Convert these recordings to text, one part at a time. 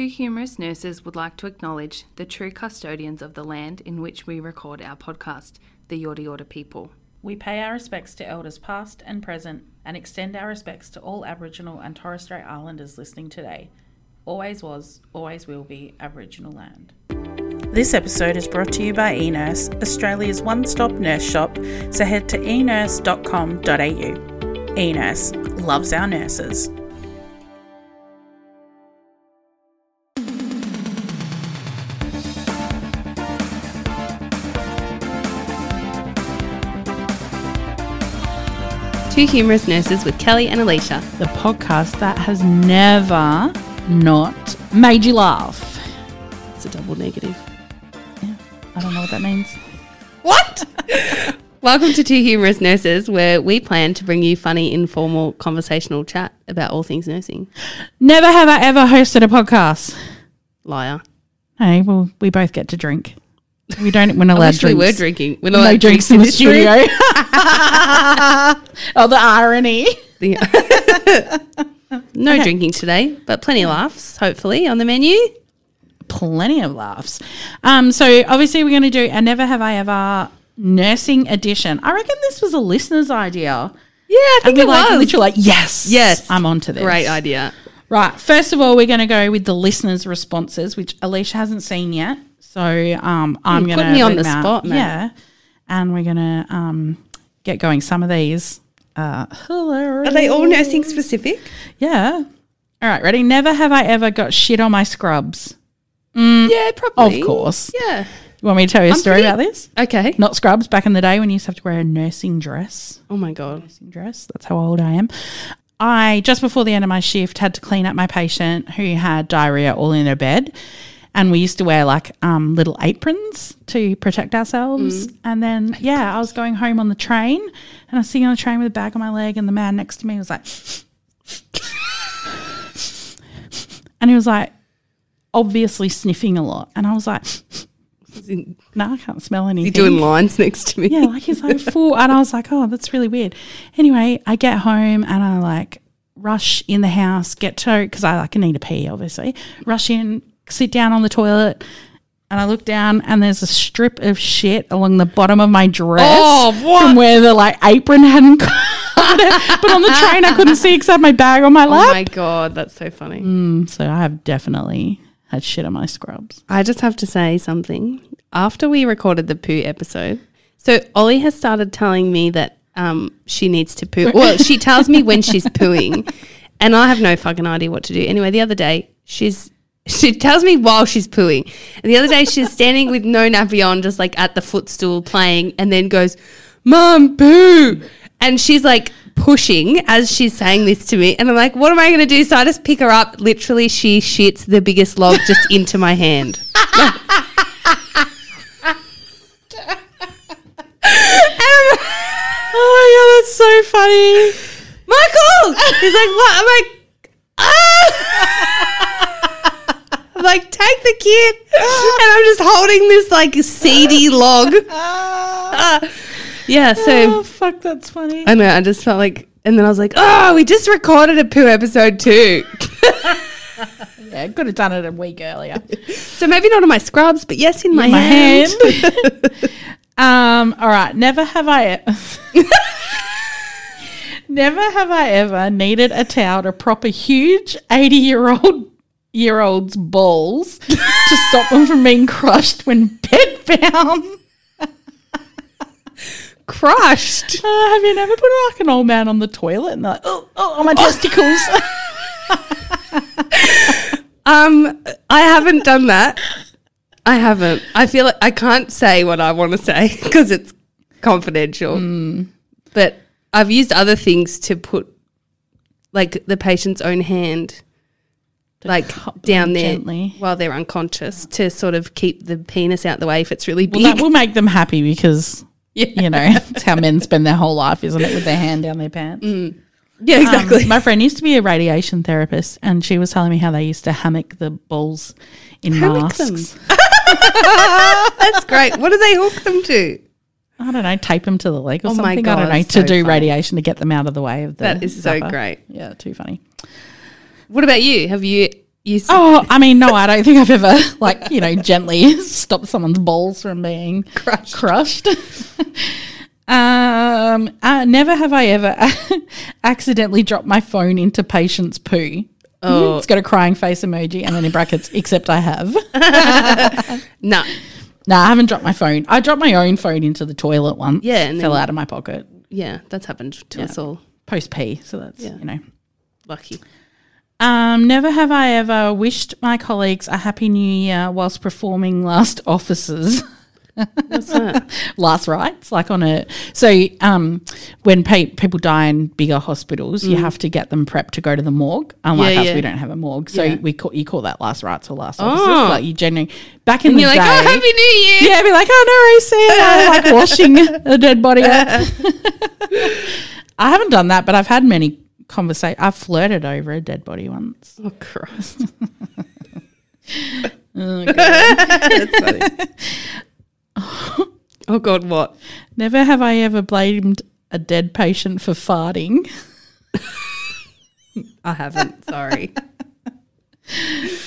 Two humorous nurses would like to acknowledge the true custodians of the land in which we record our podcast, the Yorta Yorta people. We pay our respects to elders past and present and extend our respects to all Aboriginal and Torres Strait Islanders listening today. Always was, always will be Aboriginal land. This episode is brought to you by eNurse, Australia's one stop nurse shop, so head to enurse.com.au. eNurse loves our nurses. Two humorous nurses with Kelly and Alicia. The podcast that has never not made you laugh. It's a double negative. Yeah, I don't know what that means. What? Welcome to Two Humorous Nurses, where we plan to bring you funny, informal, conversational chat about all things nursing. Never have I ever hosted a podcast. Liar. Hey, well, we both get to drink. We don't. We're not allowed wish we drinks. were drinking. We're not no allowed drinks in the studio. oh, the irony. The- no Okay. drinking today, but plenty of laughs, hopefully, on the menu. Plenty of laughs. Um, so obviously we're going to do a never have I ever nursing edition. I reckon this was a listener's idea. Yeah, I think And we're like was. literally like, yes, Yes. I'm onto this. Great idea. Right. First of all, we're going to go with the listeners' responses, which Alicia hasn't seen yet. So um, I'm going to put me on the spot, man. Yeah, and we're going to um, get going. Some of these uh, hilarious. Are they all nursing specific? Yeah. All right. Ready? Never have I ever got shit on my scrubs. Yeah, probably. Of course. Yeah. You want me to tell you a I'm story pretty- about this? Okay. Not scrubs. Back in the day when you used to have to wear a nursing dress. Oh my god. nursing dress. That's how old I am. I just before the end of my shift had to clean up my patient who had diarrhea all in her bed. And we used to wear like um, little aprons to protect ourselves. And then, yeah, I was going home on the train and I was sitting on the train with a bag on my leg. And the man next to me was like, and he was like, obviously sniffing a lot. And I was like, no, I can't smell anything. He's doing lines next to me? Yeah, like he's like full. And I was like, oh, that's really weird. Anyway, I get home and I like rush in the house, get to, because I like need a pee, obviously. Rush in, sit down on the toilet. And I look down and there's a strip of shit along the bottom of my dress Oh, what? from where the like apron hadn't covered it. But on the train, I couldn't see because I had my bag on my lap. Oh my god, that's so funny. Mm, so I have definitely had shit on my scrubs. I just have to say something. After we recorded the poo episode, so Ollie has started telling me that um, she needs to poo. Well, she tells me when she's pooing, and I have no fucking idea what to do. Anyway, the other day she's she tells me while she's pooing, and the other day she's standing with no nappy on, just like at the footstool playing, and then goes, "Mum, poo," and she's like pushing as she's saying this to me, and I'm like, "What am I going to do?" So I just pick her up. Literally, she shits the biggest log just into my hand. Oh my God, that's so funny. Michael! He's like, what? I'm like, ah! I'm like, take the kid. And I'm just holding this like seedy log. Ah. Yeah, Oh, so fuck, that's funny. I know, I just felt like, and then I was like, oh, we just recorded a poo episode too. Yeah, could have done it a week earlier. so maybe not in my scrubs, but yes, in my, my hand. um, all right. Never have I. E- Never have I ever needed a towel to prop a huge eighty-year-old year old's balls to stop them from being crushed when bedbound. Crushed. Uh, have you never put like an old man on the toilet and like, oh, oh, oh my testicles? Um, I haven't done that. I haven't. I feel like I can't say what I want to say because it's confidential. Hmm. But I've used other things to put, like the patient's own hand, like down there gently. while they're unconscious to sort of keep the penis out of the way if it's really big. well, that will make them happy because yeah. you know it's how men spend their whole life, isn't it, with their hand down their pants. yeah, Um, exactly. my friend used to be a radiation therapist, and she was telling me how they used to hammock the balls in Hammock masks. them. That's great. What do they hook them to? I don't know, tape them to the leg or Oh my something. I don't know to so do funny. radiation to get them out of the way of the. That is so great. Yeah, too funny. What about you? Have you You Oh, I mean, no, I don't think I've ever like you know gently stopped someone's balls from being Crushed. crushed. um, uh, never have I ever accidentally dropped my phone into patient's poo. Oh. It's got a crying face emoji and then in brackets, except I have. no. No, I haven't dropped my phone. I dropped my own phone into the toilet once. Yeah, and fell out of my pocket Yeah, that's happened to us all. post pee. So that's Yeah. you know. Lucky. Um, never have I ever wished my colleagues a happy new year whilst performing last offices. Last rites, like on a. So, um, when pe- people die in bigger hospitals, you have to get them prepped to go to the morgue. Unlike Mm. Yeah, us, yeah. we don't have a morgue, so Yeah. we call you call that last rites or last offices. Oh. Like you generally back in And the you're day. like, oh, Happy New Year. yeah, be like, oh no, Rosie, like washing a dead body. I haven't done that, but I've had many conversations. I've flirted over a dead body once. Oh, Christ. Oh, God. Oh, God, what? Never have I ever blamed a dead patient for farting. I haven't. Sorry.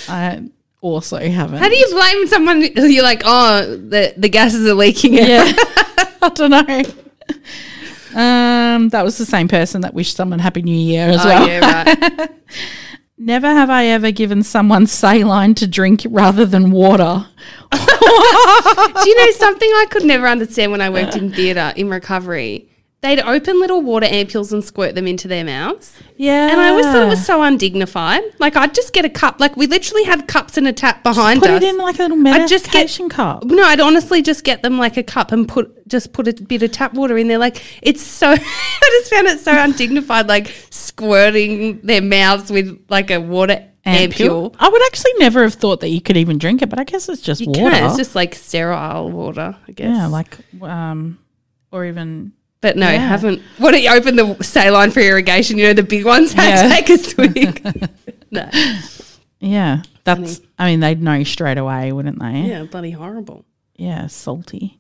I also haven't. How do you blame someone? You're like, oh, the, the gases are leaking out. Yeah. I don't know. Um, that was the same person that wished someone Happy New Year as Oh, well. yeah, right. Never have I ever given someone saline to drink rather than water. Do you know something I could never understand when I worked in theatre in recovery? They'd open little water ampules and squirt them into their mouths. Yeah. And I always thought it was so undignified. Like, I'd just get a cup. Like, we literally had cups and a tap behind Put us. it in like a little I'd just get- medication cup. No, I'd honestly just get them like a cup and put just put a bit of tap water in there. Like it's so, I just found it so undignified, like squirting their mouths with like a water ampule. I would actually never have thought that you could even drink it, but I guess it's just You water. can. It's just like sterile water, I guess. yeah, like um, or even but no, yeah. haven't. What do you open the saline for irrigation? You know the big ones. Yeah. Take a swig. no. yeah. That's. I mean, they'd know straight away, wouldn't they? Yeah, bloody horrible. Yeah, salty.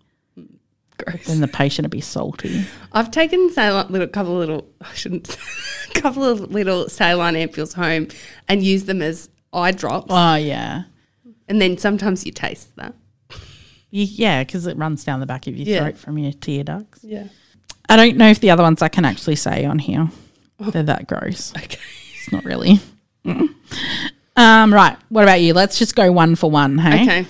Gross. Then the patient would be salty. I've taken saline, little couple of little, I shouldn't, couple of little saline ampules home and used them as eye drops. Oh yeah, And then sometimes you taste that. you, yeah, because it runs down the back of your Yeah. throat from your tear ducts. Yeah. I don't know if the other ones I can actually say on here. They're that gross. Okay. It's not really. Mm. Um, right. What about you? Let's just go one for one. Hey. Okay.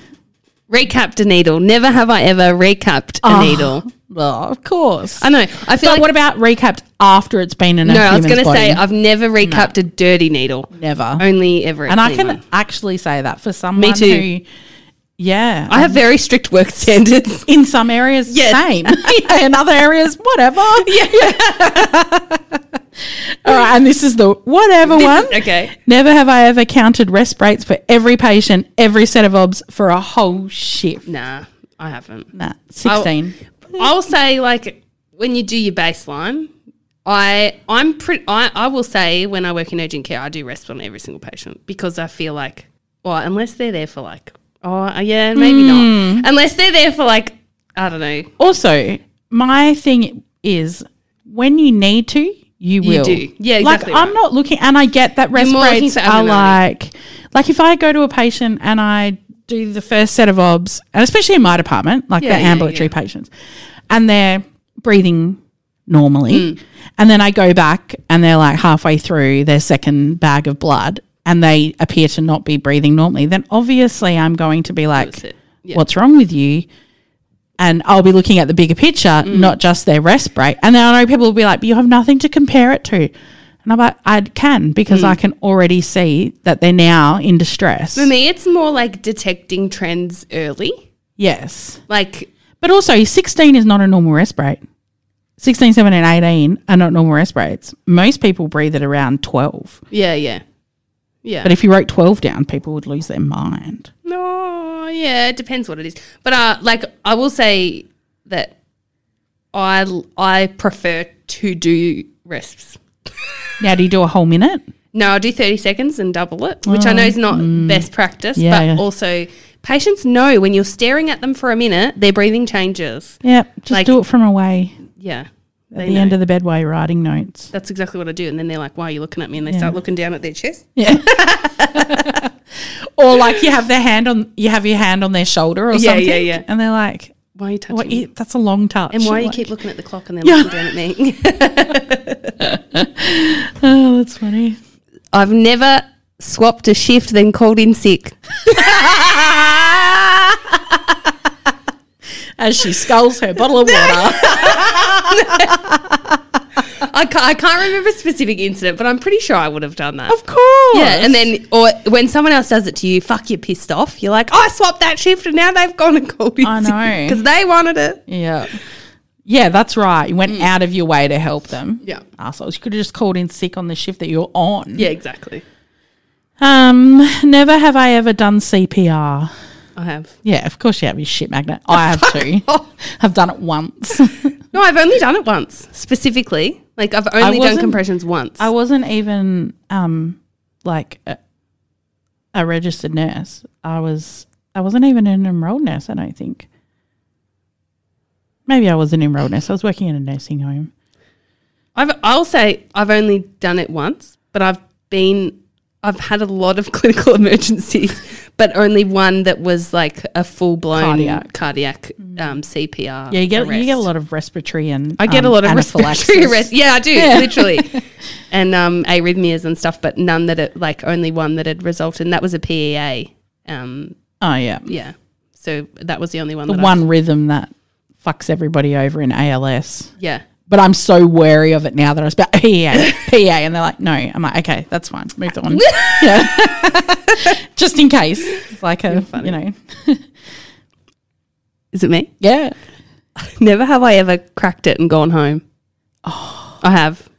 Recapped a needle. Never have I ever recapped a Oh, needle. Well, of course. I know. I feel but like what about recapped after it's been in a no. I was going to say I've never recapped a dirty needle. never. Only ever. and I can one. actually say that for someone Me too. who, yeah, I have very strict work standards. in some areas, Yes. same. Yeah, in other areas, whatever. Yeah. yeah. All right, and this is the whatever This one. is- okay. Never have I ever counted rest breaks for every patient, every set of obs for a whole shift. Nah, I haven't. Nah, sixteen. I'll say like when you do your baseline, I I'm pretty. I, I will say when I work in urgent care, I do rest on every single patient because I feel like, well, unless they're there for like, oh uh, yeah, maybe Hmm. not. Unless they're there for like, I don't know. Also, my thing is when you need to, you, You will. do. Yeah, exactly Like I'm not looking, and I get that rest breaks are like, like if I go to a patient and I do the first set of obs, and especially in my department, like Yeah, the yeah, ambulatory yeah. patients, and they're breathing normally, Mm. and then I go back and they're like halfway through their second bag of blood. And they appear to not be breathing normally, then obviously I'm going to be like. Yeah. what's wrong with you? And I'll be looking at the bigger picture, Mm. not just their rest break. And then I know people will be like, but you have nothing to compare it to. And I'm like, I can because Mm. I can already see that they're now in distress. For me, it's more like detecting trends early. Yes. Like, But also, 16 is not a normal resp rate. 16, 17, 18 are not normal resp rates. Most people breathe at around 12. yeah, yeah, yeah. But if you wrote 12 down, people would lose their mind. No, yeah, it depends what it is. But uh, like I will say that I I prefer to do rests. Now, do you do a whole minute? No, I do thirty seconds and double it, which I know is not best practice, Oh, mm. Yeah, but yeah. also patients know when you're staring at them for a minute, their breathing changes. Yeah, just Like- do it from away. Yeah, at They the end of the bed while you're writing notes. That's exactly what I do. And then they're like, why are you looking at me? And they Yeah. start looking down at their chest. Yeah. or like you have their hand on you have your hand on their shoulder or Yeah, something. yeah, yeah. And they're like, Why are you touching what, me? you- that's a long touch. And why you Like, keep looking at the clock and they're Yeah. looking down at me? Oh, that's funny. I've never swapped a shift then called in sick. As she sculls her bottle of water. I can't, I can't remember a specific incident, but I'm pretty sure I would have done that. of course. Yeah, and then or when someone else does it to you, fuck, you're pissed off. You're like, oh, I swapped that shift, and now they've gone and called in I know. because they wanted it. Yeah. Yeah, that's right. You went out of your way to help them. Yeah. Assholes. You could have just called in sick on the shift that you're on. Yeah, exactly. Um, never have I ever done CPR. I have. Yeah, of course you have, your shit magnet. I have too. I've done it once. No, I've only done it once specifically. Like I've only done wasn't- compressions once. I wasn't even um like a, a registered nurse. I was I wasn't even an enrolled nurse, I don't think. Maybe I was an enrolled nurse. I was working in a nursing home. I've I'll say I've only done it once, but I've been I've had a lot of clinical emergencies, but only one that was like a full blown Cardiac. cardiac, um, CPR. Yeah, you get you get a lot of respiratory and I get um, a lot of respiratory arrest. Yeah, I do Yeah. literally, and um, arrhythmias and stuff, but none that it like only one that had resulted. And that was a PEA. Um, Oh yeah. yeah, so that was the only one. The one rhythm that fucks everybody over in ALS. yeah, But I'm so wary of it now that I was about PA, PA, and they're like, no. I'm like, okay, that's fine. Move on. yeah. Just in case. It's like a, you know, is it me? yeah. Never have I ever cracked it and gone home. Oh, I have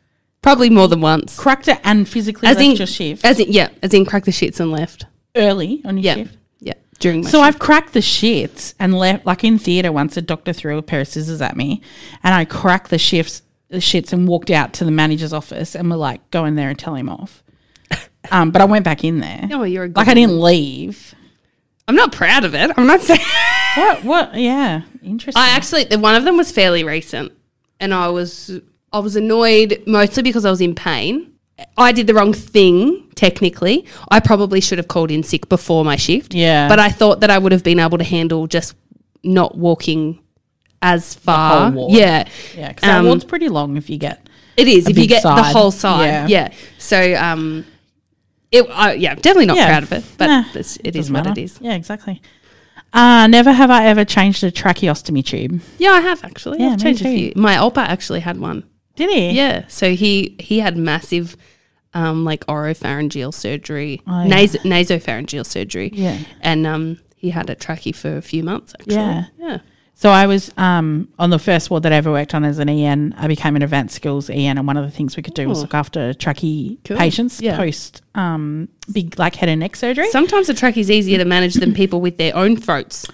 probably more than once. Cracked it and physically As left in, your shift as in, yeah, as in crack the shits and left. early on your Yeah, shift. During my So shift. I've cracked the shits and left, like in theatre once, a doctor threw a pair of scissors at me, and I cracked the shifts, the shits, and walked out to the manager's office, and we're like, go in there and tell him off. Um, but I went back in there. Oh, you're a good like I didn't leave. I'm not proud of it. I'm not saying. What? What? Yeah, interesting. I actually, one of them was fairly recent, and I was I was annoyed mostly because I was in pain. I did the wrong thing technically. I probably should have called in sick before my shift. Yeah. but I thought that I would have been able to handle just not walking as far. Yeah, yeah, because that um, ward's pretty long if you get. It is A if you get the whole side. Yeah. Yeah. So um, it uh, yeah, definitely not Yeah. proud of it, but Nah, it's, it doesn't what matter. it is. Yeah, exactly. Uh, never have I ever changed a tracheostomy tube. Yeah, I have actually. Yeah, I've changed a too. few. My Opa actually had one. Did he? Yeah. So he he had massive um like oropharyngeal surgery, Oh, yeah. nas- nasopharyngeal surgery. Yeah. And um he had a trachea for a few months actually. Yeah. Yeah. So I was um, on the first ward that I ever worked on as an EN. I became an advanced skills EN, and one of the things we could do was Oh. look after trachea Cool. patients Yeah. post um, big like head and neck surgery. Sometimes the trachea is easier to manage than people with their own throats.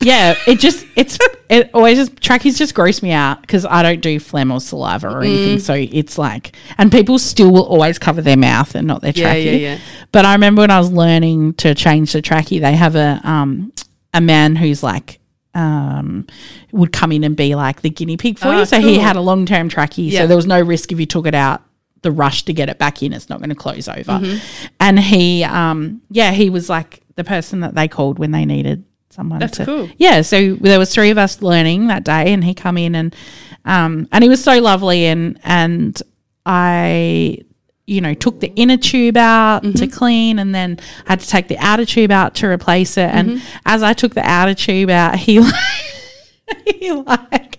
Yeah, it just it's it always just trackies just gross me out because I don't do phlegm or saliva or Mm. anything. So it's like, and people still will always cover their mouth and not their Yeah, trachea. yeah, yeah. But I remember when I was learning to change the trachea, they have a um a man who's like um would come in and be like the guinea pig for Ah, you. So he had a long term trachea, Yeah. so there was no risk if you took it out. The rush to get it back in, it's not going to close over. Mm-hmm. And he, um, yeah, he was like the person that they called when they needed someone. That's to, cool. Yeah, so there was three of us learning that day, and he come in and um, and he was so lovely, and and I, you know, took the inner tube out Mm-hmm. to clean, and then I had to take the outer tube out to replace it. And Mm-hmm. as I took the outer tube out, he like, he like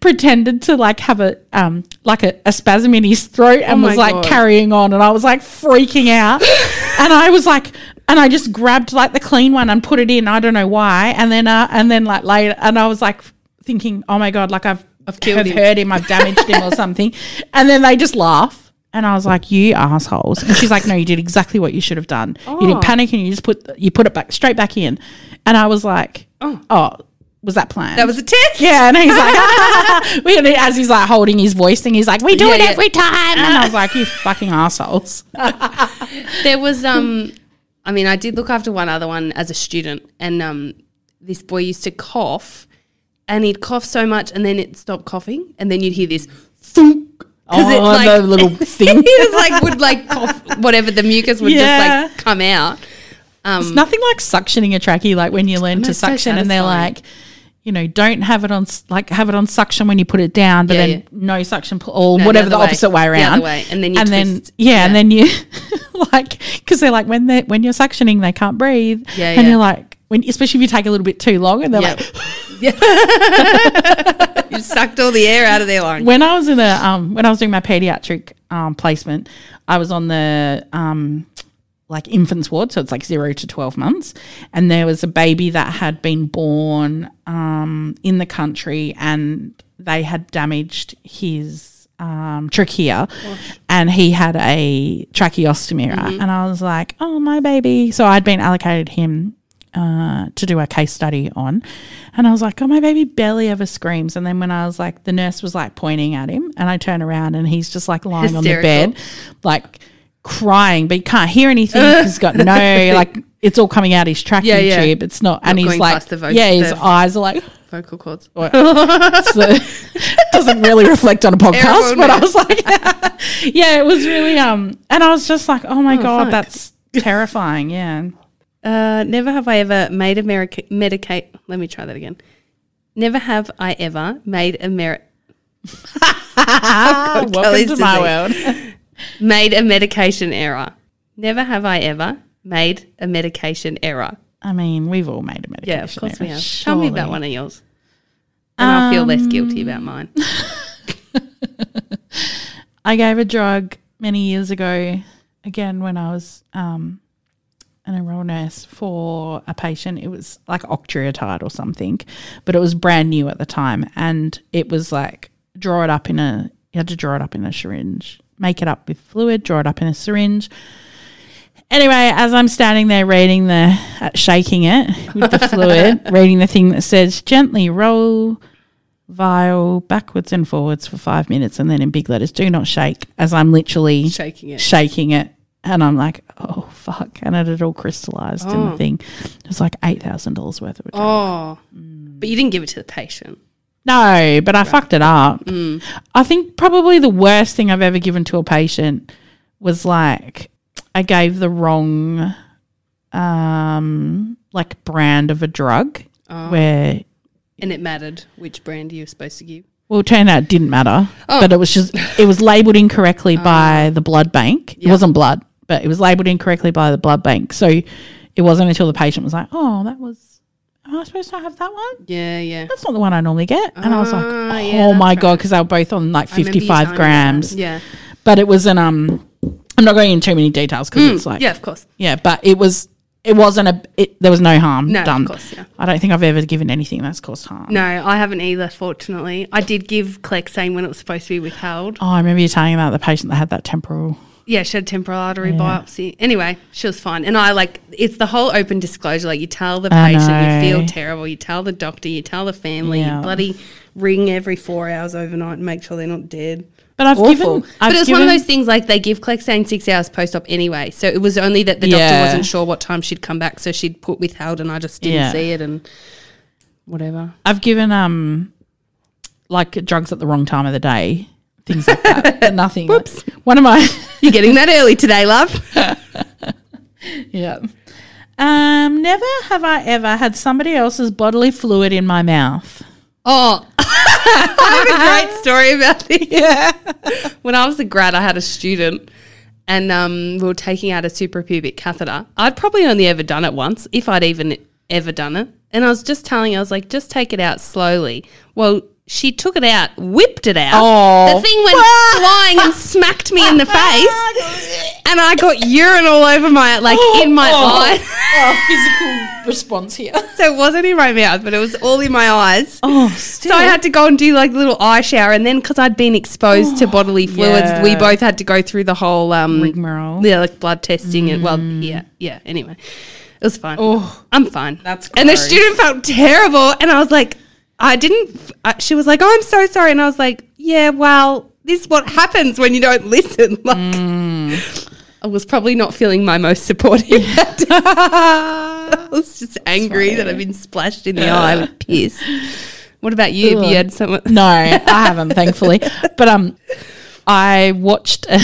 pretended to like have a um like a, a spasm in his throat and Oh was like God. carrying on and I was like freaking out and I was like and I just grabbed like the clean one and put it in I don't know why and then uh and then like later and I was like thinking oh my god like I've I've killed him. hurt him I've damaged him or something and then they just laugh and I was like you assholes and she's like no you did exactly what you should have done you Oh. didn't panic and you just put you put it back straight back in and I was like oh, was that planned That was a test. yeah, and he's like, we- as he's like holding his voice thing, he's like, we do Yeah, it yeah. every time. And I was like, you fucking assholes. There was um I mean I did look after one other one as a student and um this boy used to cough and he'd cough so much and then it stopped coughing and then you'd hear this because Oh, it like the little thing. it was like would like cough, whatever the mucus would Yeah. just like come out. Um, It's nothing like suctioning a trachea, like when you learn to it's so suction and they're like, you know, don't have it on like have it on suction when you put it down, but Yeah, then yeah. no suction pull, or No, whatever the the, way. opposite way The around. other way, and then you and then yeah, Yeah. and then you like because they're like when they when you're suctioning they can't breathe. Yeah, and yeah. you're like when especially if you take a little bit too long and they're Yeah. like you sucked all the air out of their lungs. when I was in the um when I was doing my pediatric um placement, I was on the um like infants ward, so it's like zero to twelve months, and there was a baby that had been born um in the country, and they had damaged his um, trachea, and he had a tracheostomy, right? And I was like, "Oh, my baby!" So I'd been allocated him uh, to do a case study on. And I was like, oh, my baby barely ever screams. And then when I was like, the nurse was like pointing at him, and I turn around and he's just like lying on the bed, like crying, but you can't hear anything. he's got no, like, it's all coming out his trachea Yeah, yeah. tube. It's not, and he's like, past the voc- yeah, his eyes are like, Vocal cords. so doesn't really reflect on a podcast, but I was like, yeah, it was really, um, and I was just like, oh my God, fuck. that's terrifying. Yeah. Uh, never have I ever made a medica- medicate. Let me try that again. Never have I ever made a merit Welcome Kelly's to my world. Made a medication error. Never have I ever made a medication error. I mean, we've all made a medication. Yeah, of course we error, have. Tell me about one of yours, and I'll feel less guilty Um, about mine. I gave a drug many years ago, again when I was um, an enrolled nurse for a patient. It was like octreotide or something, but it was brand new at the time, and it was like draw it up in a. You had to draw it up in a syringe, make it up with fluid, draw it up in a syringe. Anyway, as I'm standing there reading the, uh, shaking it with the fluid, reading the thing that says gently roll vial backwards and forwards for five minutes and then in big letters, do not shake, as I'm literally Shaking it. shaking it. And I'm like, oh, fuck. And it had all crystallized in the Oh. thing. It was like $8,000 worth of a drug. Oh, but you didn't give it to the patient. No, but I fucked it up. Mm. I think probably the worst thing I've ever given to a patient was like I gave the wrong um like brand of a drug Oh. where And it mattered which brand you were supposed to give. well it turned out it didn't matter. Oh. But it was just it was labeled incorrectly by the blood bank. It wasn't blood, but it was labeled incorrectly by the blood bank. So it wasn't until the patient was like, Oh, that was am I supposed to have that one? Yeah, yeah. That's not the one I normally get. And I was like, Ah, Oh yeah, that's my right. god, because they were both on like I remember you 55 telling me about grams. Yeah. but it was an um I'm not going into too many details because it's like Mm, yeah, of course. yeah, but it was it wasn't a it, there was no harm No, of done. course, yeah. I don't think I've ever given anything that's caused harm. No, I haven't either, fortunately. I did give Clexane when it was supposed to be withheld. Oh, I remember you telling about the patient that had that temporal. Yeah, she had temporal artery biopsy. Anyway, she was fine. And I like, it's the whole open disclosure. Like, you tell the I patient, know. you feel terrible. You tell the doctor, you tell the family, Yeah. you bloody ring every four hours overnight and make sure they're not dead. But I've Awful. given. but I've it was one of those things like they give Clexane six hours post op anyway. So it was only that the doctor Yeah. wasn't sure what time she'd come back. So she'd put withheld and I just didn't Yeah. see it and whatever. I've given um like drugs at the wrong time of the day, things like that. but nothing. Whoops. One of my You're getting that early today, love. yeah. Um, never have I ever had somebody else's bodily fluid in my mouth. Oh, I have a great story about this. Yeah. when I was a grad, I had a student and um, we were taking out a suprapubic catheter. I'd probably only ever done it once, if I'd even ever done it. And I was just telling her, I was like, just take it out slowly. Well, she took it out, whipped it out. Oh. The thing went flying and smacked me in the face. And I got urine all over my, like, in my eye. Oh, physical response here. So it wasn't in my mouth, but it was all in my eyes. Oh, So I had to go and do like a little eye shower, and then because I'd been exposed to bodily fluids, yeah. we both had to go through the whole um, rigmarole. yeah, like blood testing and well, yeah, yeah. Anyway, it was fine. Oh, I'm fine. That's and the student felt terrible, and I was like, I didn't. I, she was like, "Oh, I'm so sorry," and I was like, "Yeah, well, this is what happens when you don't listen." Like, Mm. I was probably not feeling my most supportive. I was just angry that I've been splashed in the eye with piss. What about you? Have you had someone? No, I haven't, thankfully. But um, I watched a,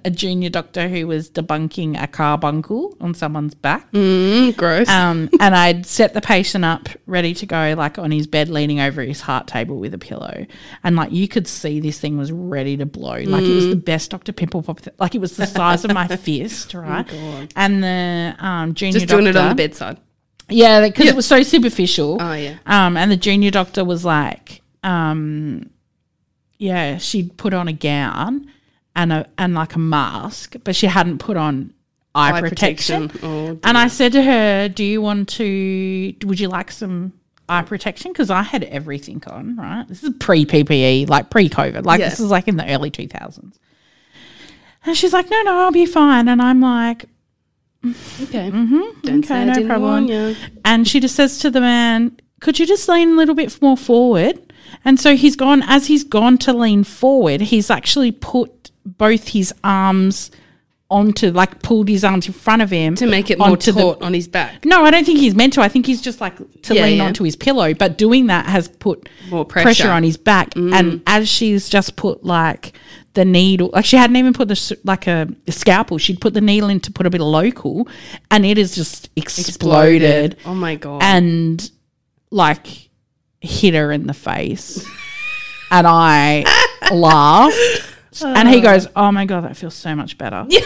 a junior doctor who was debunking a carbuncle on someone's back. Mm, gross. Um, and I'd set the patient up ready to go, like on his bed, leaning over his heart table with a pillow. And like you could see this thing was ready to blow. Like it was the best Dr. Pimple Pop. th- Like it was the size of my fist, right? And the um, junior doctor. Just doing it on the bedside. Yeah, because it was so superficial. Oh, yeah. Um, and the junior doctor was like, um, yeah, she'd put on a gown and a and like a mask, but she hadn't put on eye, Eye protection. protection. Oh, and I said to her, "Do you want to? Would you like some?" Eye protection because I had everything on, right? This is pre PPE, like pre COVID, like Yeah. this is like in the early 2000s. And she's like, no, no, I'll be fine. And I'm like, Okay. Mm-hmm. Okay, no problem. and she just says to the man, Could you just lean a little bit more forward? And so he's gone, as he's gone to lean forward, he's actually put both his arms onto, like, pulled his arms in front of him To make it more onto the- on his back. no, I don't think he's meant to. I think he's just like to Yeah, lean yeah. onto his pillow, but doing that has put More pressure. Mm. on his back. And as she's just put like the needle, like she hadn't even put the like a, a scalpel, she'd put the needle in to put a bit of local, and it has just exploded, Oh my god. and like hit her in the face, and I laughed. And he goes, "Oh my god, that feels so much better."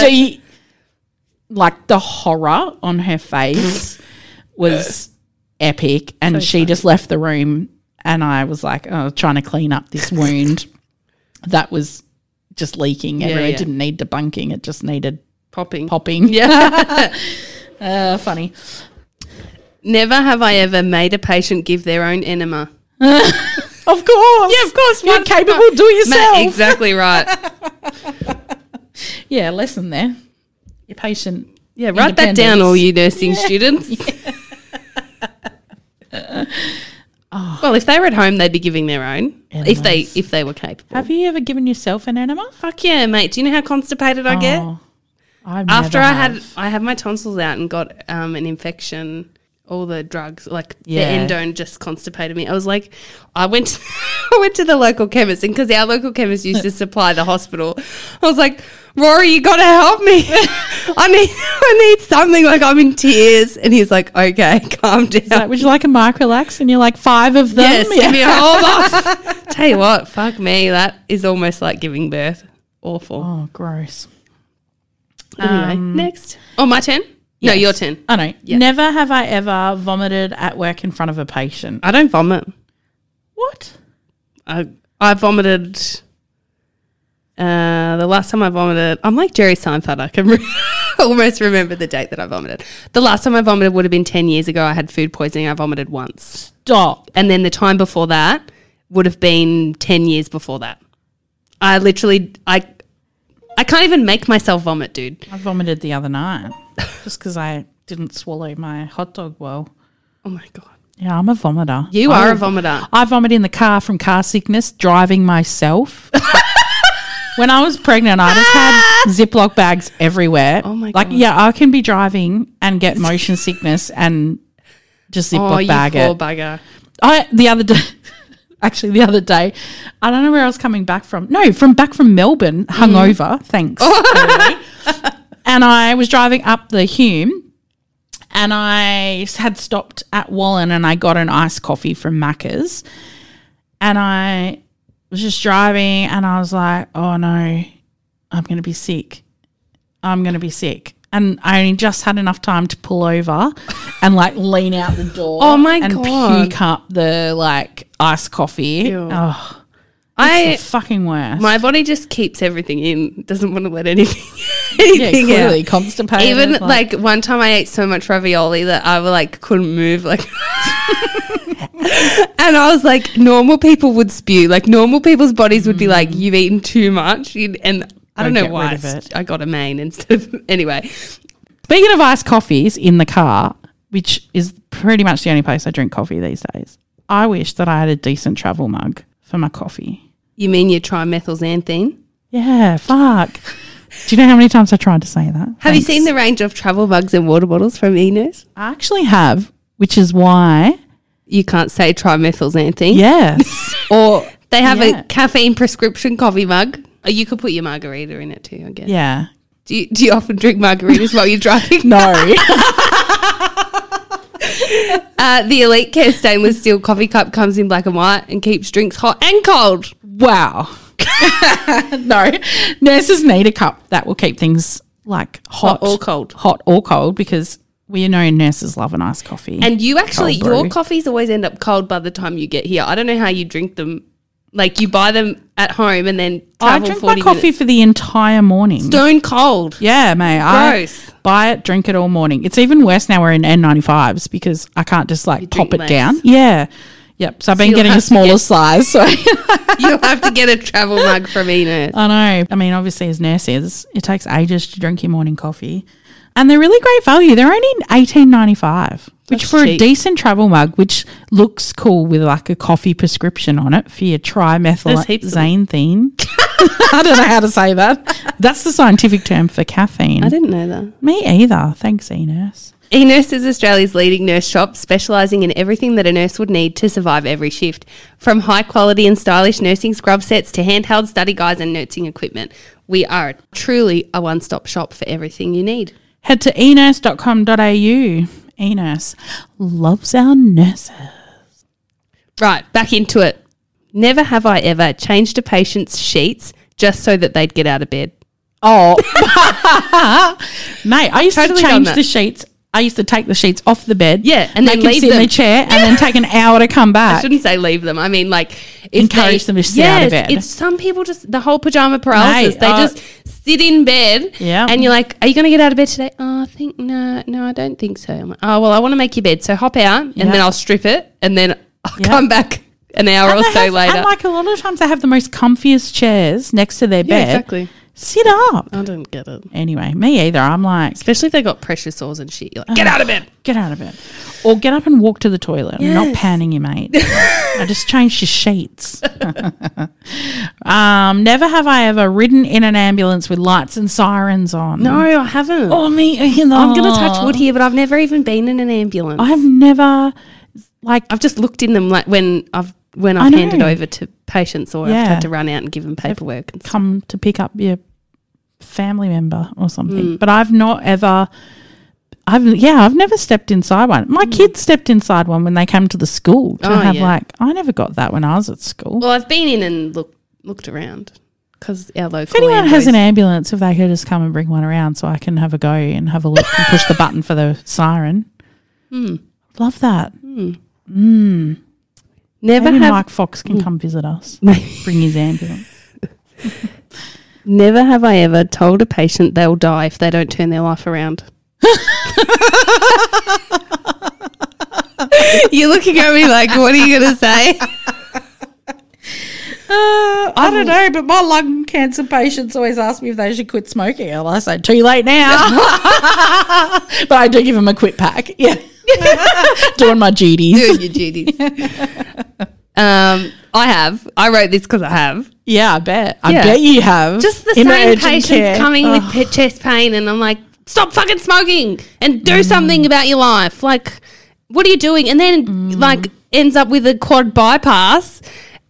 she like the horror on her face was epic and she just left the room and I was like oh, trying to clean up this wound that was just leaking everywhere. yeah. It didn't need debunking, it just needed Popping. popping. Yeah. uh, funny. Never have I ever made a patient give their own enema. Of course. Yeah, of course. You're capable, do it Ma- yourself. exactly right. Yeah, lesson there. Your patient. Yeah, write that down, all you nursing students. Well, if they were at home, they'd be giving their own. If they Enemas. if they were capable. Have you ever given yourself an enema? Fuck yeah, mate. Do you know how constipated I get? Oh, I've After never I had have. I had my tonsils out and got um, an infection, all the drugs like Yeah. the endone just constipated me. I was like, I went I went to the local chemist and because our local chemist used to supply the hospital, I was like, Rory, you got to help me. I need I need something. Like I'm in tears, and he's like, Okay, calm down. Like, would you like a microlax? And you're like five of them. Yes, give me a whole box. Tell you what, fuck me, that is almost like giving birth. Awful. Oh, gross. anyway, um, next. Oh, my turn. No, Yes. your turn. I know. Never have I ever vomited at work in front of a patient. I don't vomit. What? I I vomited. Uh, the last time I vomited, I'm like Jerry Seinfeld. I can re- almost remember the date that I vomited. The last time I vomited would have been ten years ago. I had food poisoning. I vomited once, Stop. and then the time before that would have been ten years before that. I literally, I, I can't even make myself vomit, dude. I vomited the other night just because I didn't swallow my hot dog well. Oh my god, Yeah, I'm a vomiter. you I are a vomiter. I vomit in the car from car sickness, driving myself. when I was pregnant, I just had ah! Ziploc bags everywhere. Oh my Like, God. yeah, I can be driving and get motion sickness and just Ziploc Oh, you bag poor it. bugger. I the other day, actually the other day, I don't know where I was coming back from. No, from back from Melbourne, hungover. Mm. Thanks. Emily. And I was driving up the Hume, and I had stopped at Wallan, and I got an iced coffee from Macca's, and I was just driving, and I was like, "Oh no, I'm going to be sick. I'm going to be sick." And I only just had enough time to pull over and like lean out the door. Oh my and God. puke up the like iced coffee. Ew. Oh, I fucking worst. my body just keeps everything in. Doesn't want to let anything yeah, anything out. clearly constipated. Even like, one time I ate so much ravioli that I like couldn't move like and I was like normal people would spew like normal people's bodies would be hmm. like you've eaten too much You'd- and I don't Don't know why I it. st- I got a main instead of anyway Speaking of iced coffees in the car, which is pretty much the only place I drink coffee these days, I wish that I had a decent travel mug for my coffee. you mean you trimethylxanthine Yeah, fuck. Do you know how many times I tried to say that? have you seen the range of travel mugs and water bottles from eNurse I actually have, which is why you can't say trimethylxanthine. Yes. or They have Yeah. a caffeine prescription coffee mug. Oh, you could put your margarita in it too, I guess. yeah. Do you, do you often drink margaritas while you're driving? No. Uh, the Elite Care stainless steel coffee cup comes in black and white and keeps drinks hot and cold. wow. no. Nurses need a cup that will keep things like hot, Hot or cold. Hot or cold because we know nurses love a nice coffee. And you actually, your coffees always end up cold by the time you get here. I don't know how you drink them. Like you buy them at home and then I drink 40 my coffee minutes. for the entire morning. Stone cold. Yeah, mate. I Gross. buy it, drink it all morning. It's even worse now we're in N95s because I can't just like pop it less. down. Yeah. Yep. So I've been getting a smaller get- size. So You'll have to get a travel mug from eNurse. I know. I mean, obviously, as nurses, it takes ages to drink your morning coffee, and they're really great value. They're only eighteen ninety five, which for a decent travel mug, which looks cool with like a coffee prescription on it for your There's heaps of trimethylxanthine. I don't know how to say that. That's the scientific term for caffeine. I didn't know that. Me either. Thanks, E nurse. eNurse is Australia's leading nurse shop, specialising in everything that a nurse would need to survive every shift. From high quality and stylish nursing scrub sets to handheld study guides and nursing equipment, we are truly a one stop shop for everything you need. Head to enurse.com.au. eNurse loves our nurses. Right, back into it. Never have I ever changed a patient's sheets just so that they'd get out of bed. Oh, mate! I used totally to done change that. the sheets. I used to take the sheets off the bed, Yeah, and then leave sit in the chair, and then take an hour to come back. I shouldn't say leave them. I mean, like Encourage they- them to sit out of bed. It's some people just the whole pajama paralysis. Mate, they uh, just sit in bed, Yeah. and you're like, "Are you going to get out of bed today?" Oh, I think no, no, I don't think so. Like, "Oh, well, I want to make your bed, so hop out, and Yeah. then I'll strip it, and then I'll Yeah. come back an hour And or so have- later." and like a lot of times, they have the most comfiest chairs next to their yeah, bed. exactly. Sit up. I don't get it, Anyway, me either. I'm like, especially if they got pressure sores and shit. You're like, "Get out of bed." get out of bed, or get up and walk to the toilet. I'm not Yes. panning you, mate. I just changed your sheets. um, never have I ever ridden in an ambulance with lights and sirens on. No, I haven't. Oh, me either. I'm going to touch wood here, but I've never even been in an ambulance. I've never like I've just looked in them like when I've when I I've know. handed over to patients or I've had to run out and give them paperwork and stuff. come to pick up your family member or something. Mm. But I've not ever. I've yeah, I've never stepped inside one. My kids stepped inside one when they came to the school to Mm. Oh, have yeah. like. I never got that when I was at school. Well, I've been in and look, looked around because our local. if anyone has an ambulance, if they could just come and bring one around so I can have a go and have a look and push the button for the siren. Hmm. Love that. Never Maybe have Mike Fox can come visit us. Bring his ambulance. never have I ever told a patient they'll die if they don't turn their life around. You're looking at me like, what are you going to say? Uh, I don't know, but my lung cancer patients always ask me if they should quit smoking. And I say, too late now. but I do give them a quit pack. Yeah. Doing my duties. Doing your duties. um, I have. I wrote this because I have. Yeah, I bet. I Yeah. bet you have. Just the In same urgent patients care. coming with Ugh. pe- chest pain, and I'm like, stop fucking smoking and Mm. do something about your life. Like, what are you doing? And then, Mm. like, ends up with a quad bypass.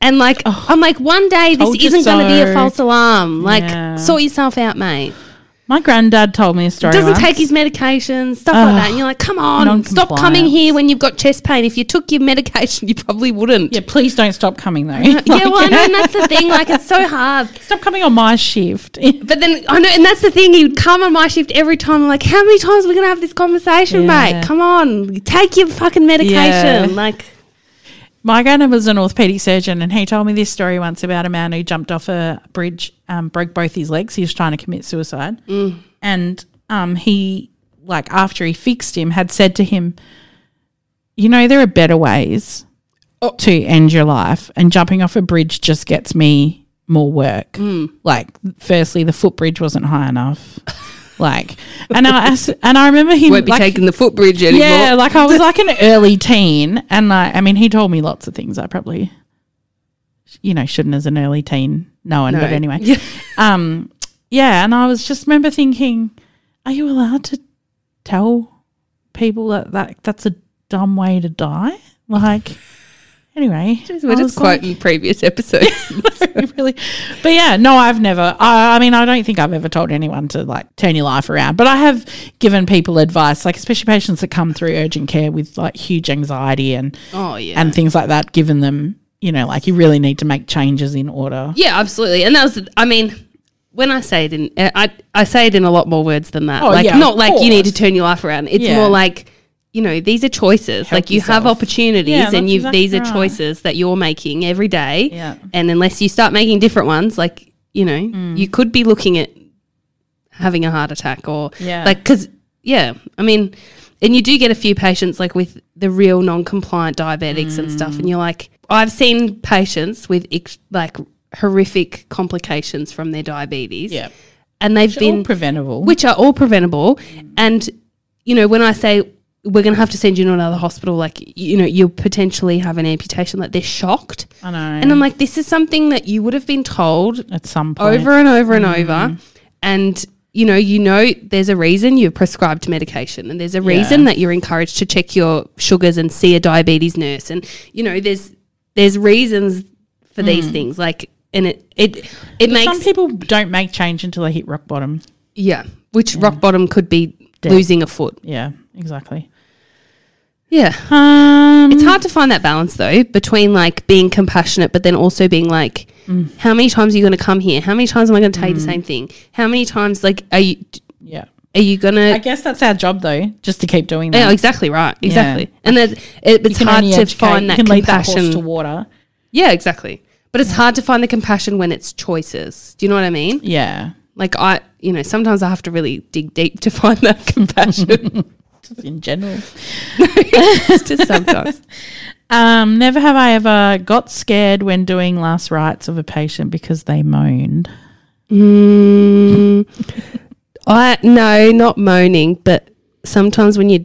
And like, I'm like, one day this Told you isn't going to be a so. false alarm. Like, Yeah. sort yourself out, mate. My granddad told me a story. Doesn't once. take his medication, stuff like that. And you're like, come on, stop coming here when you've got chest pain. If you took your medication, you probably wouldn't. Yeah, please don't stop coming though. yeah, well, I know, and that's the thing. Like, it's so hard. Stop coming on my shift. But then I know, and that's the thing. He'd come on my shift every time. I'm like, how many times are we gonna have this conversation, Yeah. mate? Come on, take your fucking medication. Yeah. Like, My granddad was an orthopedic surgeon, and he told me this story once about a man who jumped off a bridge, um, broke both his legs. He was trying to commit suicide, and um, he, like, after he fixed him, had said to him, "You know, there are better ways to end your life, and jumping off a bridge just gets me more work. Like, firstly, the footbridge wasn't high enough." Like, and I and I remember him won't be like, taking the footbridge anymore. yeah, like I was like an early teen, and like I mean, he told me lots of things I probably, you know, shouldn't as an early teen knowing. No. But anyway, Yeah. um, yeah, and I was just remember thinking, are you allowed to tell people that, that that's a dumb way to die? Like, anyway, We're I just was like- quoting previous episodes. really, but yeah, no, I've never. I, I mean, I don't think I've ever told anyone to like turn your life around, but I have given people advice, like especially patients that come through urgent care with like huge anxiety and oh yeah. and things like that. Given them, you know, like you really need to make changes in order. Yeah, absolutely. And that was, I mean, when I say it in, I, I say it in a lot more words than that. Oh, like, yeah, not like you need to turn your life around. It's Yeah. more like, you know, these are choices. Help like you have opportunities Yeah, and you exactly these are right. choices that you're making every day. Yeah. And unless you start making different ones, like, you know, Mm. you could be looking at having a heart attack or Yeah. like, cause yeah, I mean, and you do get a few patients like with the real non-compliant diabetics and stuff, Mm. and you're like, I've seen patients with ex- like horrific complications from their diabetes, Yeah. and they've all been preventable. which are all preventable. And you know, when I say we're going to have to send you to another hospital, like you know, you'll potentially have an amputation, like they're shocked, I know. and I'm like, this is something that you would have been told at some point. over and over and over, mm-hmm. and you know, you know, there's a reason you're prescribed medication, and there's a reason Yeah. that you're encouraged to check your sugars and see a diabetes nurse, and you know, there's there's reasons for mm. these things, like, and it it it makes Some people don't make change until they hit rock bottom. yeah, which rock bottom could be Death. losing a foot. Yeah, exactly. Yeah. Um, It's hard to find that balance though between like being compassionate, but then also being like, Mm. how many times are you going to come here? How many times am I going to tell you the same thing? How many times like are you yeah. are you going to I guess that's our job though, just to keep doing that. Yeah, exactly right. Exactly, and that it, it's hard to educate- find you that compassion lead that horse to water. yeah, exactly. But it's hard to find the compassion when it's choices. Do you know what I mean? Yeah, Like I, you know, sometimes I have to really dig deep to find that compassion. just in general. Just sometimes. Um, never have I ever got scared when doing last rites of a patient because they moaned. Mm, I no, not moaning, but sometimes when you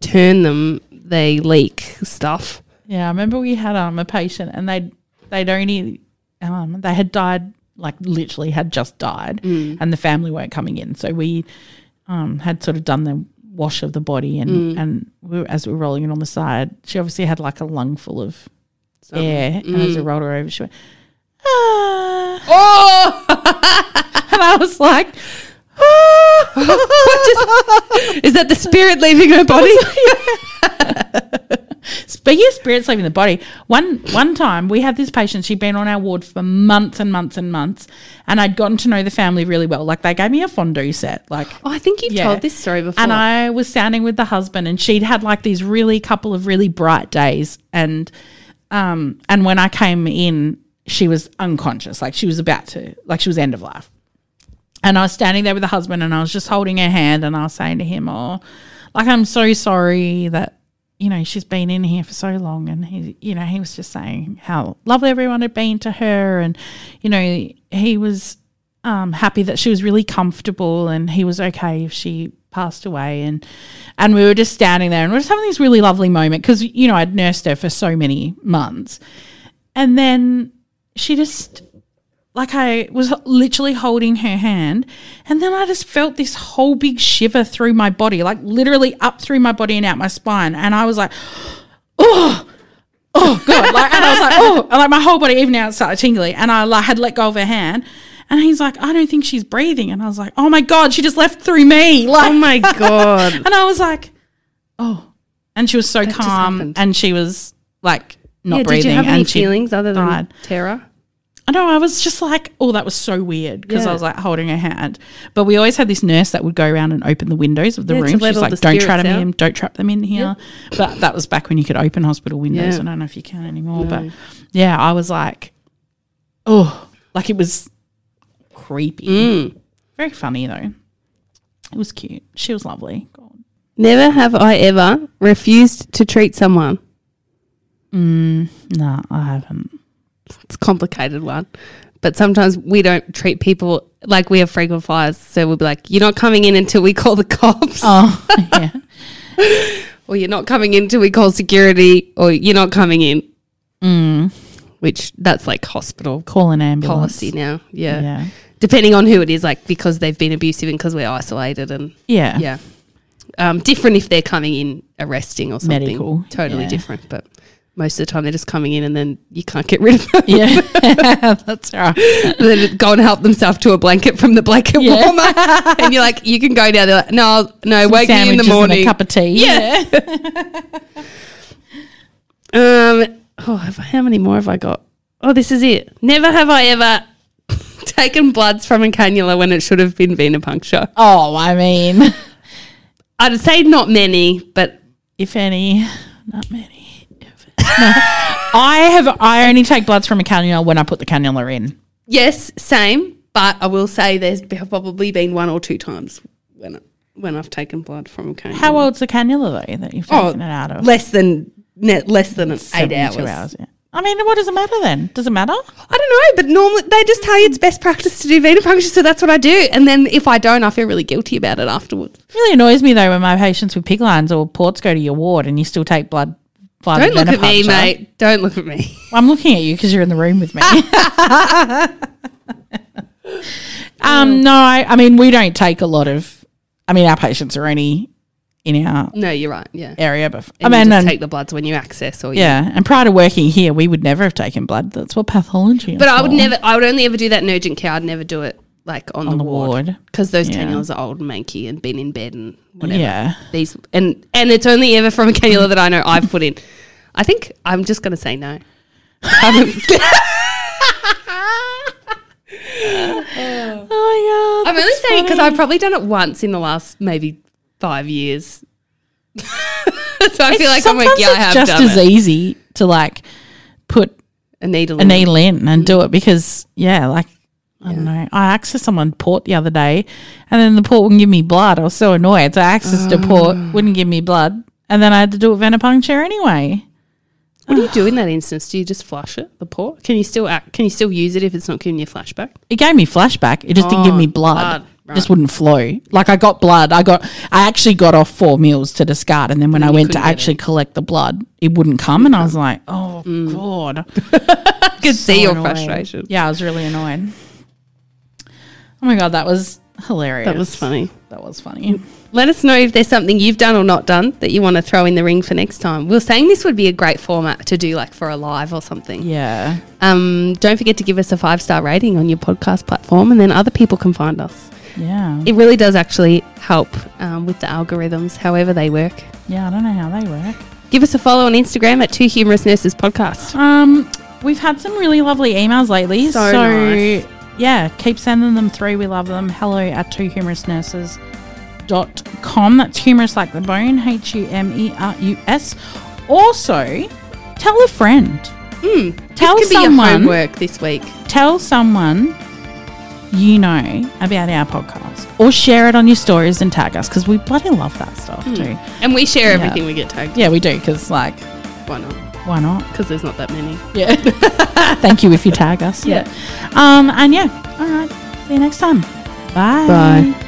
turn them, they leak stuff. Yeah, I remember we had um a patient and they they'd only um they had died like literally had just died and the family weren't coming in. So we um had sort of done the wash of the body and mm. and we were, as we were rolling it on the side, she obviously had like a lung full of air and as we mm. rolled her over she went ah. Oh, and I was like ah. is that the spirit leaving her body? Speaking of spirits leaving the body, one one time we had this patient. She'd been on our ward for months and months and months, and I'd gotten to know the family really well. Like they gave me a fondue set, like, Oh, I think you've Yeah. told this story before. and I was standing with the husband, and she'd had like these really couple of really bright days, and um, and when I came in, she was unconscious, like she was about to, like she was end of life. And I was standing there with the husband and I was just holding her hand and I was saying to him, Oh, like, I'm so sorry that, you know, she's been in here for so long. And he, you know, he was just saying how lovely everyone had been to her. And, you know, he was um, happy that she was really comfortable and he was okay if she passed away. And, and we were just standing there and we were just having this really lovely moment because, you know, I'd nursed her for so many months. And then she just like I was literally holding her hand, and then I just felt this whole big shiver through my body, like literally up through my body and out my spine. And I was like, oh, oh god, like, and I was like, oh, and like my whole body even now it started tingling, and I like had let go of her hand. And he's like, I don't think she's breathing. And I was like, oh my God, she just left through me. Like, oh my god! and I was like, oh. And she was so just calm and she was like not yeah, did you have any and feelings other than died. terror? I know. I was just like, oh, that was so weird because Yeah. I was like holding her hand. But we always had this nurse that would go around and open the windows of the Yeah, room. She's like, don't trap them out." in, don't trap them in here. But that was back when you could open hospital windows. Yeah. I don't know if you can anymore. But yeah, I was like, oh, like it was creepy. Mm. Very funny though. It was cute. She was lovely. God. Never have I ever refused to treat someone. Mm, No, I haven't. It's a complicated one. But sometimes we don't treat people like we have frequent flyers. So we'll be like, you're not coming in until we call the cops. Oh, yeah. Or you're not coming in until we call security. Or you're not coming in. Mm. Which that's like hospital Call an ambulance. policy now. Yeah. Yeah. Depending on who it is, like because they've been abusive and because we're isolated and Yeah. yeah. Um, different if they're coming in arresting or something. Medical, Totally yeah. different. But most of the time they're just coming in and then you can't get rid of them. Yeah, that's right. then go and help themselves to a blanket from the blanket Yeah. warmer. and you're like, you can go down there. Like, no, no, wake me in the morning. a cup of tea. Yeah. Um, oh, how many more have I got? Oh, this is it. Never have I ever taken bloods from a cannula when it should have been venipuncture. Oh, I mean, I'd say not many, but if any, not many. I have. I only take bloods from a cannula when I put the cannula in. yes, same. But I will say there's probably been one or two times when when I've taken blood from a cannula. How old's the cannula though that you've Oh, taken it out of? less than less than eight 72 hours. yeah. I mean, what does it matter then? Does it matter? I don't know, but normally they just tell you it's best practice to do venipuncture, so that's what I do. And then if I don't, I feel really guilty about it afterwards. It really annoys me though when my patients with PICC lines or ports go to your ward and you still take blood. Don't look at me, mate. Don't look at me. I'm looking at you because you're in the room with me. um, no, I, I mean we don't take a lot of. I mean, our patients are only in our No, you're right. Yeah. area, but I mean, and- take the bloods when you access or yeah. And prior to working here, we would never have taken blood. That's what pathology. is But I would for. never. I would only ever do that in urgent care. I'd never do it like on, on the, the ward ward. because those Yeah. cannulas are old and manky and been in bed and whatever. Yeah. These and and it's only ever from a cannula that I know I've put in. I think I'm just gonna say no. oh. oh my god! I'm only saying because I've probably done it once in the last maybe five years. so I feel like I'm like, yeah, I it's have just done as it. easy to like put a needle. a in. needle in and do it because yeah, like I don't know. I accessed someone port the other day, and then the port wouldn't give me blood. I was so annoyed. So I accessed a port, Ah. wouldn't give me blood, and then I had to do a venipuncture anyway. What do you do in that instance? Do you just flush it, the port? Can you still act, can you still use it if it's not giving you flashback? It gave me flashback. It just didn't give Oh, me blood. blood, It Just wouldn't flow. Like I got blood. I got. I actually got off four meals to discard, and then when I went to couldn't get actually collect the blood, it wouldn't come, and I was like, "Oh mm. god!" I could see your frustration. Yeah, I was really annoyed. Oh my god, that was hilarious. That was funny. That was funny. Mm. Let us know if there's something you've done or not done that you want to throw in the ring for next time. We are saying this would be a great format to do like for a live or something. Yeah. Um, don't forget to give us a five star rating on your podcast platform, and then other people can find us. Yeah. It really does actually help um, with the algorithms, however they work. Yeah, I don't know how they work. Give us a follow on Instagram at Two Humerus Nurses Podcast. Um, we've had some really lovely emails lately. So So, nice. yeah, keep sending them through. We love them. Hello at two humerus nurses dot com. That's humerus like the bone, H U M E R U S. Also, tell a friend. Mm, Tell this could be your someone. homework this week. Tell someone you know about our podcast, or share it on your stories and tag us because we bloody love that stuff too. And we share Yeah. everything we get tagged. Yeah, we do because like, Why not? why not? Because there's not that many. Yeah. Thank you if you tag us. Yeah. Um, and yeah. All right. See you next time. Bye. Bye.